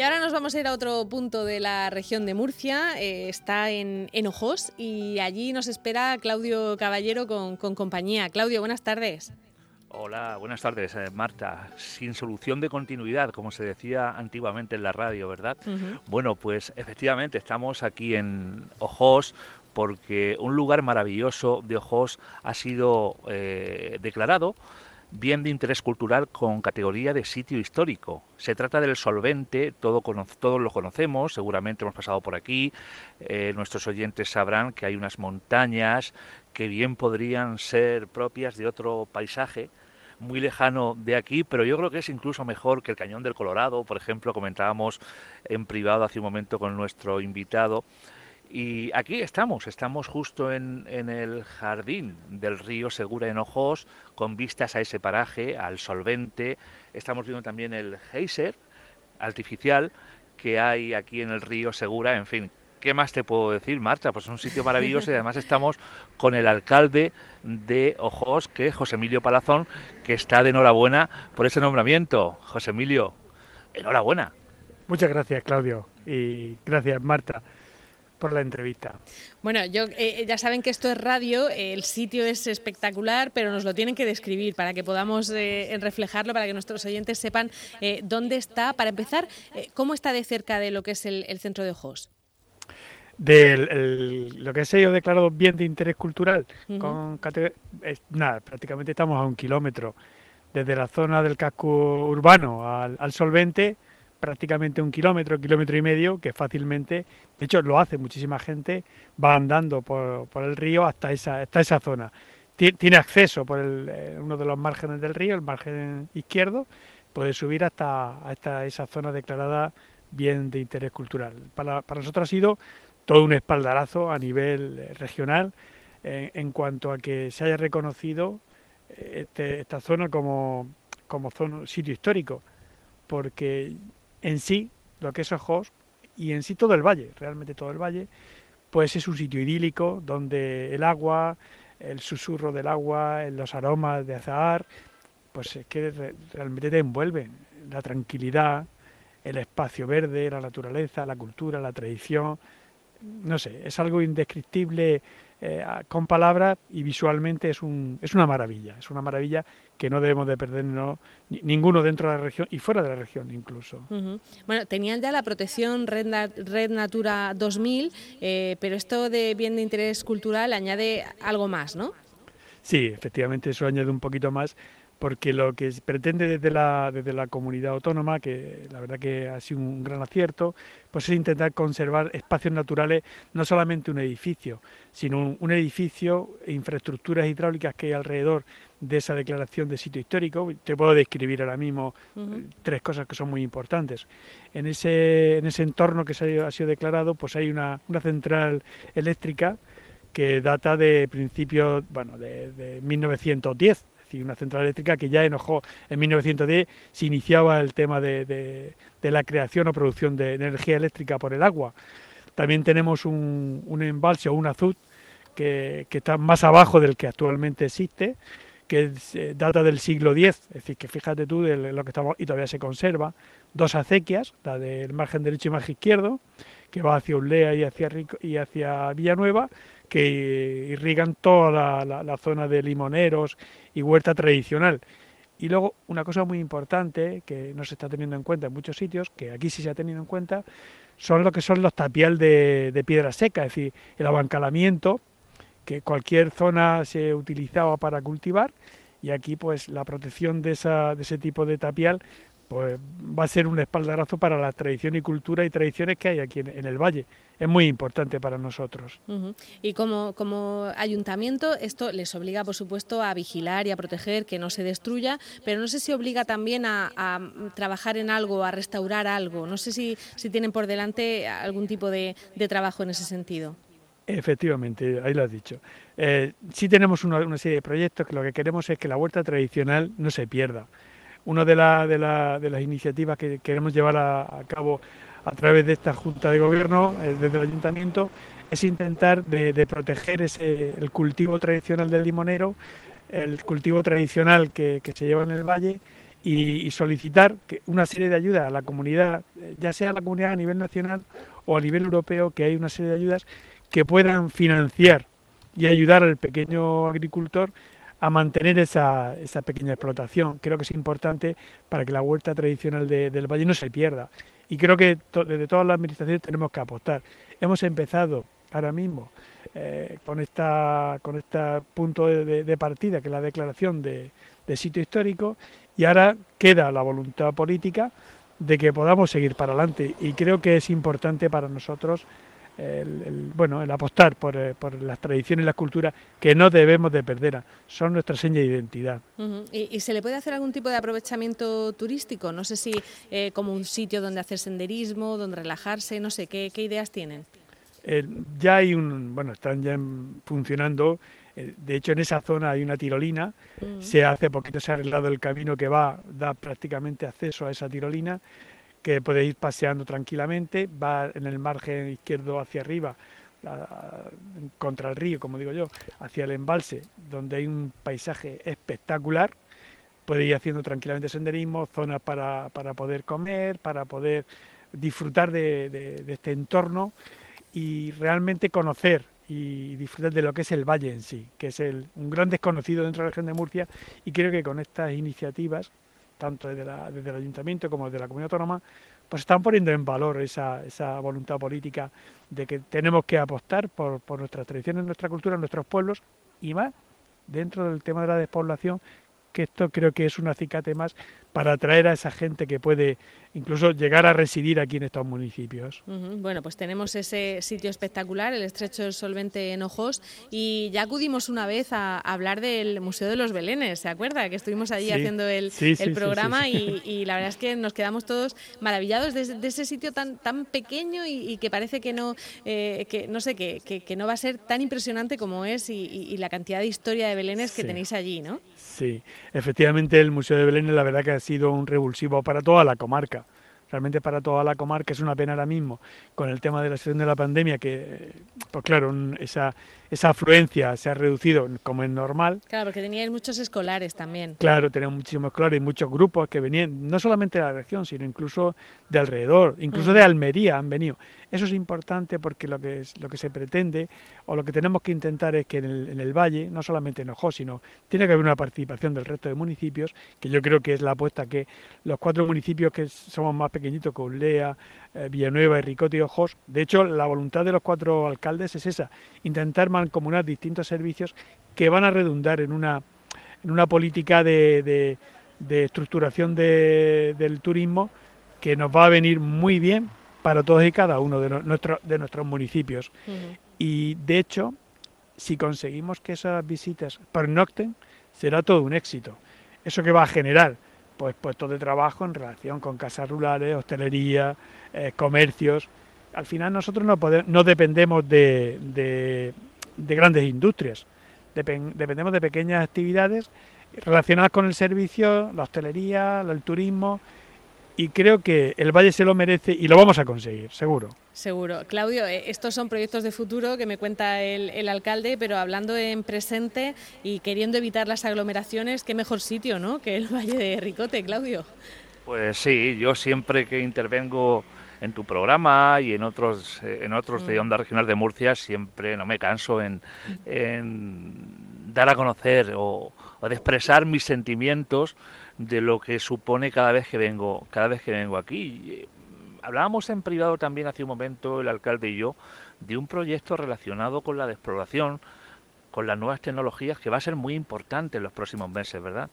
Y ahora nos vamos a ir a otro punto de la región de Murcia. Eh, está en, en, Ojos y allí nos espera Claudio Caballero con, con compañía. Claudio, buenas tardes. Hola, buenas tardes, eh, Marta. Sin solución de continuidad, como se decía antiguamente en la radio, ¿verdad? Bueno, pues efectivamente estamos aquí en Ojos porque un lugar maravilloso de Ojos ha sido eh, declarado bien de interés cultural con categoría de sitio histórico. Se trata del solvente, todo, todos lo conocemos, seguramente hemos pasado por aquí, eh, nuestros oyentes sabrán que hay unas montañas que bien podrían ser propias de otro paisaje muy lejano de aquí, pero yo creo que es incluso mejor que el Cañón del Colorado, por ejemplo, comentábamos en privado hace un momento con nuestro invitado. Y aquí estamos, estamos justo en, el jardín del río Segura en Ojos, con vistas a ese paraje, al solvente. Estamos viendo también el geyser artificial que hay aquí en el río Segura. En fin, ¿qué más te puedo decir, Marta? Pues es un sitio maravilloso y además estamos con el alcalde de Ojos, que es José Emilio Palazón, que está de enhorabuena por ese nombramiento. José Emilio, enhorabuena. Muchas gracias, Claudio, y gracias, Marta por la entrevista. Bueno, yo eh, ya saben que esto es radio, el sitio es espectacular, pero nos lo tienen que describir para que podamos eh, reflejarlo, para que nuestros oyentes sepan eh, dónde está. Para empezar, ¿cómo está de cerca de lo que es el, centro de Ojos? De lo que se ha declarado bien de interés cultural, con nada, prácticamente estamos a un kilómetro desde la zona del casco urbano al solvente, prácticamente un kilómetro, kilómetro y medio, que fácilmente, de hecho lo hace muchísima gente, va andando por, el río hasta esa, hasta esa zona. Tiene acceso por eh, uno de los márgenes del río, el margen izquierdo, puede subir hasta, hasta esa zona declarada bien de interés cultural. Para, nosotros ha sido todo un espaldarazo a nivel eh, regional en cuanto a que se haya reconocido eh, este, esta zona como, como zona, sitio histórico, porque en sí, lo que es Ojos, y en sí todo el valle, realmente todo el valle, pues es un sitio idílico donde el agua, el susurro del agua, los aromas de azahar, pues es que realmente te envuelven. La tranquilidad, el espacio verde, la naturaleza, la cultura, la tradición, no sé, es algo indescriptible eh, con palabras y visualmente es, un, es una maravilla, es una maravilla que no debemos de perdernos ninguno dentro de la región y fuera de la región incluso. Bueno, tenían ya la protección Red, Red Natura 2000, eh, pero esto de bien de interés cultural añade algo más, ¿no? Sí, efectivamente eso añade un poquito más porque lo que pretende desde la, desde la comunidad autónoma, que la verdad que ha sido un gran acierto, pues es intentar conservar espacios naturales, no solamente un edificio, sino un, edificio e infraestructuras hidráulicas que hay alrededor de esa declaración de sitio histórico. Te puedo describir ahora mismo eh, tres cosas que son muy importantes. En ese, en ese entorno que se ha, sido declarado, pues hay una, una central eléctrica que data de principios, bueno, de, de 1910 una central eléctrica que ya enojó en 1910, se iniciaba el tema de, la creación o producción de energía eléctrica por el agua. También tenemos un, embalse o un azud que, está más abajo del que actualmente existe, que eh, data del siglo X, es decir, que fíjate tú de lo que estamos y todavía se conserva, dos acequias, la del margen derecho y margen izquierdo, que va hacia Ullea y hacia, y hacia Villanueva, que irrigan toda la, zona de limoneros y huerta tradicional. Y luego una cosa muy importante que no se está teniendo en cuenta en muchos sitios, que aquí sí se ha tenido en cuenta, son lo que son los tapial de, piedra seca, es decir, el abancalamiento, que cualquier zona se utilizaba para cultivar, y aquí pues la protección de, esa, de ese tipo de tapial pues va a ser un espaldarazo para la tradición y cultura y tradiciones que hay aquí en, el valle. Es muy importante para nosotros. Y como, como ayuntamiento, esto les obliga, por supuesto, a vigilar y a proteger que no se destruya, pero no sé si obliga también a, trabajar en algo, a restaurar algo. No sé si, si tienen por delante algún tipo de, trabajo en ese sentido. Efectivamente, ahí lo has dicho. Eh, sí tenemos una, una serie de proyectos que lo que queremos es que la huerta tradicional no se pierda una de, de, las iniciativas que queremos llevar a, cabo a través de esta Junta de Gobierno, eh, desde el Ayuntamiento, es intentar de, proteger ese, el cultivo tradicional del limonero, el cultivo tradicional que, se lleva en el valle y, solicitar que una serie de ayudas a la comunidad, ya sea la comunidad a nivel nacional o a nivel europeo, que hay una serie de ayudas que puedan financiar y ayudar al pequeño agricultor a mantener esa, esa pequeña explotación. Creo que es importante para que la huerta tradicional del valle no se pierda. Y creo que desde todas las administraciones tenemos que apostar. Hemos empezado ahora mismo eh, con esta con este punto de, partida, que es la declaración de, de sitio histórico, y ahora queda la voluntad política de que podamos seguir para adelante. Y creo que es importante para nosotros el, bueno, el apostar eh, por, las tradiciones y las culturas que no debemos de perder, son nuestra seña de identidad. ¿Y, se le puede hacer algún tipo de aprovechamiento turístico? No sé si eh, como un sitio donde hacer senderismo, donde relajarse, no sé, ¿qué, ideas tienen? ya hay un, bueno, están ya funcionando, eh, de hecho en esa zona hay una tirolina, se hace poquito se ha arreglado el camino que va, da prácticamente acceso a esa tirolina, que podéis ir paseando tranquilamente, va en el margen izquierdo hacia arriba, contra el río, como digo yo, hacia el embalse, donde hay un paisaje espectacular. Podéis ir haciendo tranquilamente senderismo, zonas para, para poder comer, para poder disfrutar de, este entorno y realmente conocer y disfrutar de lo que es el valle en sí, que es el, un gran desconocido dentro de la región de Murcia y creo que con estas iniciativas tanto desde, el ayuntamiento como desde la comunidad autónoma, pues están poniendo en valor esa, esa voluntad política de que tenemos que apostar por, por nuestras tradiciones, nuestra cultura, nuestros pueblos y más dentro del tema de la despoblación, que esto creo que es un acicate más para atraer a esa gente que puede incluso llegar a residir aquí en estos municipios. Bueno, pues tenemos ese sitio espectacular, el Estrecho del Solvente en Ojos, y ya acudimos una vez a, hablar del Museo de los Belenes, ¿se acuerda? Que estuvimos allí haciendo el, programa y, la verdad es que nos quedamos todos maravillados de, ese sitio tan, tan pequeño y, que parece que no, eh, que, no sé, que, que, no va a ser tan impresionante como es y, la cantidad de historia de Belenes que tenéis allí, ¿no? Sí, efectivamente el Museo de Belén la verdad que ha sido un revulsivo para toda la comarca realmente para toda la comarca es una pena ahora mismo con el tema de la situación de la pandemia que pues claro esa esa afluencia se ha reducido como es normal. Claro, porque teníais muchos escolares también. Claro, teníamos muchísimos escolares y muchos grupos que venían, no solamente de la región, sino incluso de alrededor, incluso de Almería han venido. Eso es importante porque lo que, es, lo que se pretende o lo que tenemos que intentar es que en el, valle, no solamente en Ojos, sino tiene que haber una participación del resto de municipios, que yo creo que es la apuesta que los cuatro municipios que somos más pequeñitos, que Ulea, eh, Villanueva, Ricote y Ojos. De hecho, la voluntad de los cuatro alcaldes es esa, intentar mancomunar distintos servicios que van a redundar en una, en una política de, de, estructuración del turismo que nos va a venir muy bien para todos y cada uno de, nuestros de nuestros municipios. Y de hecho, si conseguimos que esas visitas pernocten, será todo un éxito. ¿Eso que va a generar? Pues puestos de trabajo en relación con casas rurales, hostelería, eh, comercios. Al final nosotros no, podemos, no dependemos de, de, grandes industrias, dependemos de pequeñas actividades relacionadas con el servicio, la hostelería, el turismo, y creo que el Valle se lo merece y lo vamos a conseguir, seguro. Seguro. Claudio, eh, estos son proyectos de futuro que me cuenta el, el, alcalde, pero hablando en presente y queriendo evitar las aglomeraciones, qué mejor sitio, ¿no?, que el Valle de Ricote, Claudio. Pues sí, yo siempre que intervengo en tu programa y en otros eh, en otros de mm. Onda Regional de Murcia siempre no me canso en, dar a conocer o, de expresar mis sentimientos de lo que supone cada vez que vengo cada vez que vengo aquí. Hablábamos en privado también hace un momento el alcalde y yo de un proyecto relacionado con la exploración, con las nuevas tecnologías que va a ser muy importante en los próximos meses, ¿verdad?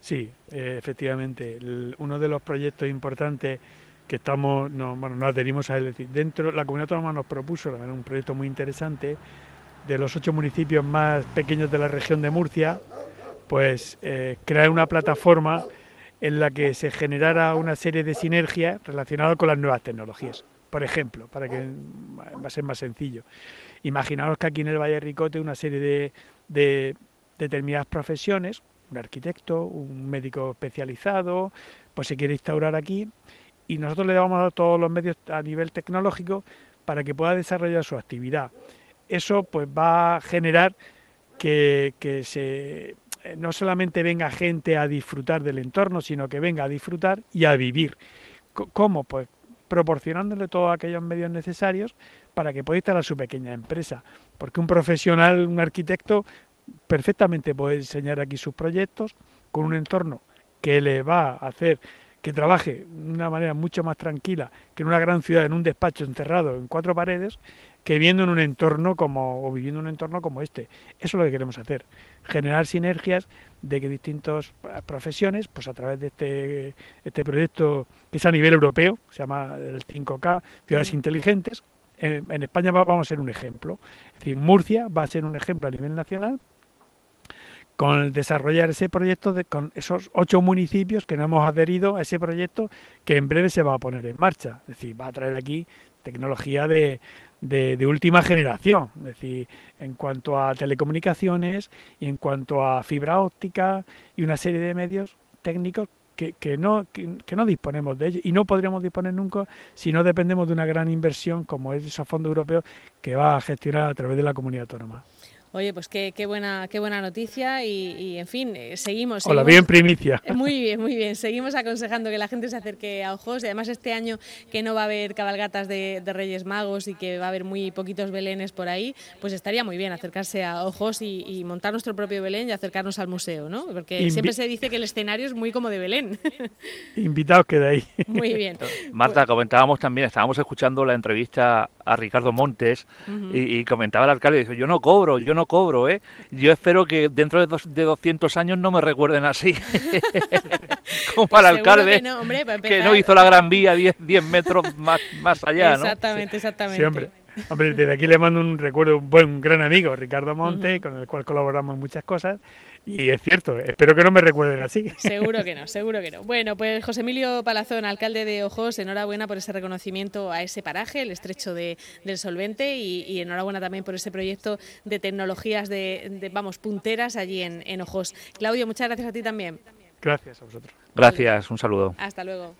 Sí, eh, efectivamente. uno de los proyectos importantes que estamos, no, bueno, nos adherimos a él. decir, dentro, la comunidad autónoma nos propuso un proyecto muy interesante de los ocho municipios más pequeños de la región de Murcia, pues eh, crear una plataforma en la que se generara una serie de sinergias relacionadas con las nuevas tecnologías. Por ejemplo, para que va a ser más sencillo. Imaginaos que aquí en el Valle de Ricote una serie de, de determinadas profesiones, un arquitecto, un médico especializado, pues se quiere instaurar aquí y nosotros le vamos a todos los medios a nivel tecnológico para que pueda desarrollar su actividad. Eso pues va a generar que, se, eh, no solamente venga gente a disfrutar del entorno, sino que venga a disfrutar y a vivir. ¿Cómo? Pues proporcionándole todos aquellos medios necesarios para que pueda instalar su pequeña empresa. Porque un profesional, un arquitecto, perfectamente puede diseñar aquí sus proyectos con un entorno que le va a hacer que trabaje de una manera mucho más tranquila que en una gran ciudad, en un despacho encerrado en cuatro paredes, que viviendo en un entorno como o viviendo en un entorno como este. Eso es lo que queremos hacer, generar sinergias de que distintas profesiones, pues a través de este, este proyecto que es a nivel europeo, se llama el 5K, ciudades inteligentes, en, España vamos a ser un ejemplo. Es decir, Murcia va a ser un ejemplo a nivel nacional con desarrollar ese proyecto de, con esos ocho municipios que no hemos adherido a ese proyecto que en breve se va a poner en marcha. Es decir, va a traer aquí tecnología de, de, última generación, es decir, en cuanto a telecomunicaciones y en cuanto a fibra óptica y una serie de medios técnicos que, que no, que, no disponemos de ellos y no podríamos disponer nunca si no dependemos de una gran inversión como es esos fondos europeos que va a gestionar a través de la comunidad autónoma. Oye, pues qué, qué, buena, qué buena noticia y, en fin, eh, seguimos, Hola, bien primicia. Muy bien, muy bien. Seguimos aconsejando que la gente se acerque a Ojos y además este año que no va a haber cabalgatas de, Reyes Magos y que va a haber muy poquitos belenes por ahí, pues estaría muy bien acercarse a Ojos y, montar nuestro propio Belén y acercarnos al museo, ¿no? Porque siempre se dice que el escenario es muy como de Belén. Invitados queda ahí. Muy bien. Marta, comentábamos también, estábamos escuchando la entrevista a Ricardo Montes y, comentaba el alcalde, dice, yo no cobro, yo no cobro, ¿eh? Yo espero que dentro de, dos, de 200 años no me recuerden así, como para el alcalde, que no, hizo la Gran Vía 10, 10 metros más, más allá, ¿no? Exactamente, exactamente. Siempre. Hombre, desde aquí le mando un recuerdo, un buen gran amigo, Ricardo Monte, con el cual colaboramos en muchas cosas. Y es cierto, espero que no me recuerden así. Seguro que no, seguro que no. Bueno, pues José Emilio Palazón, alcalde de Ojos, enhorabuena por ese reconocimiento a ese paraje, el estrecho de, del Solvente, y, enhorabuena también por ese proyecto de tecnologías de, vamos, punteras allí en, en Ojos. Claudio, muchas gracias a ti también. Gracias a vosotros. Gracias, un saludo. Hasta luego.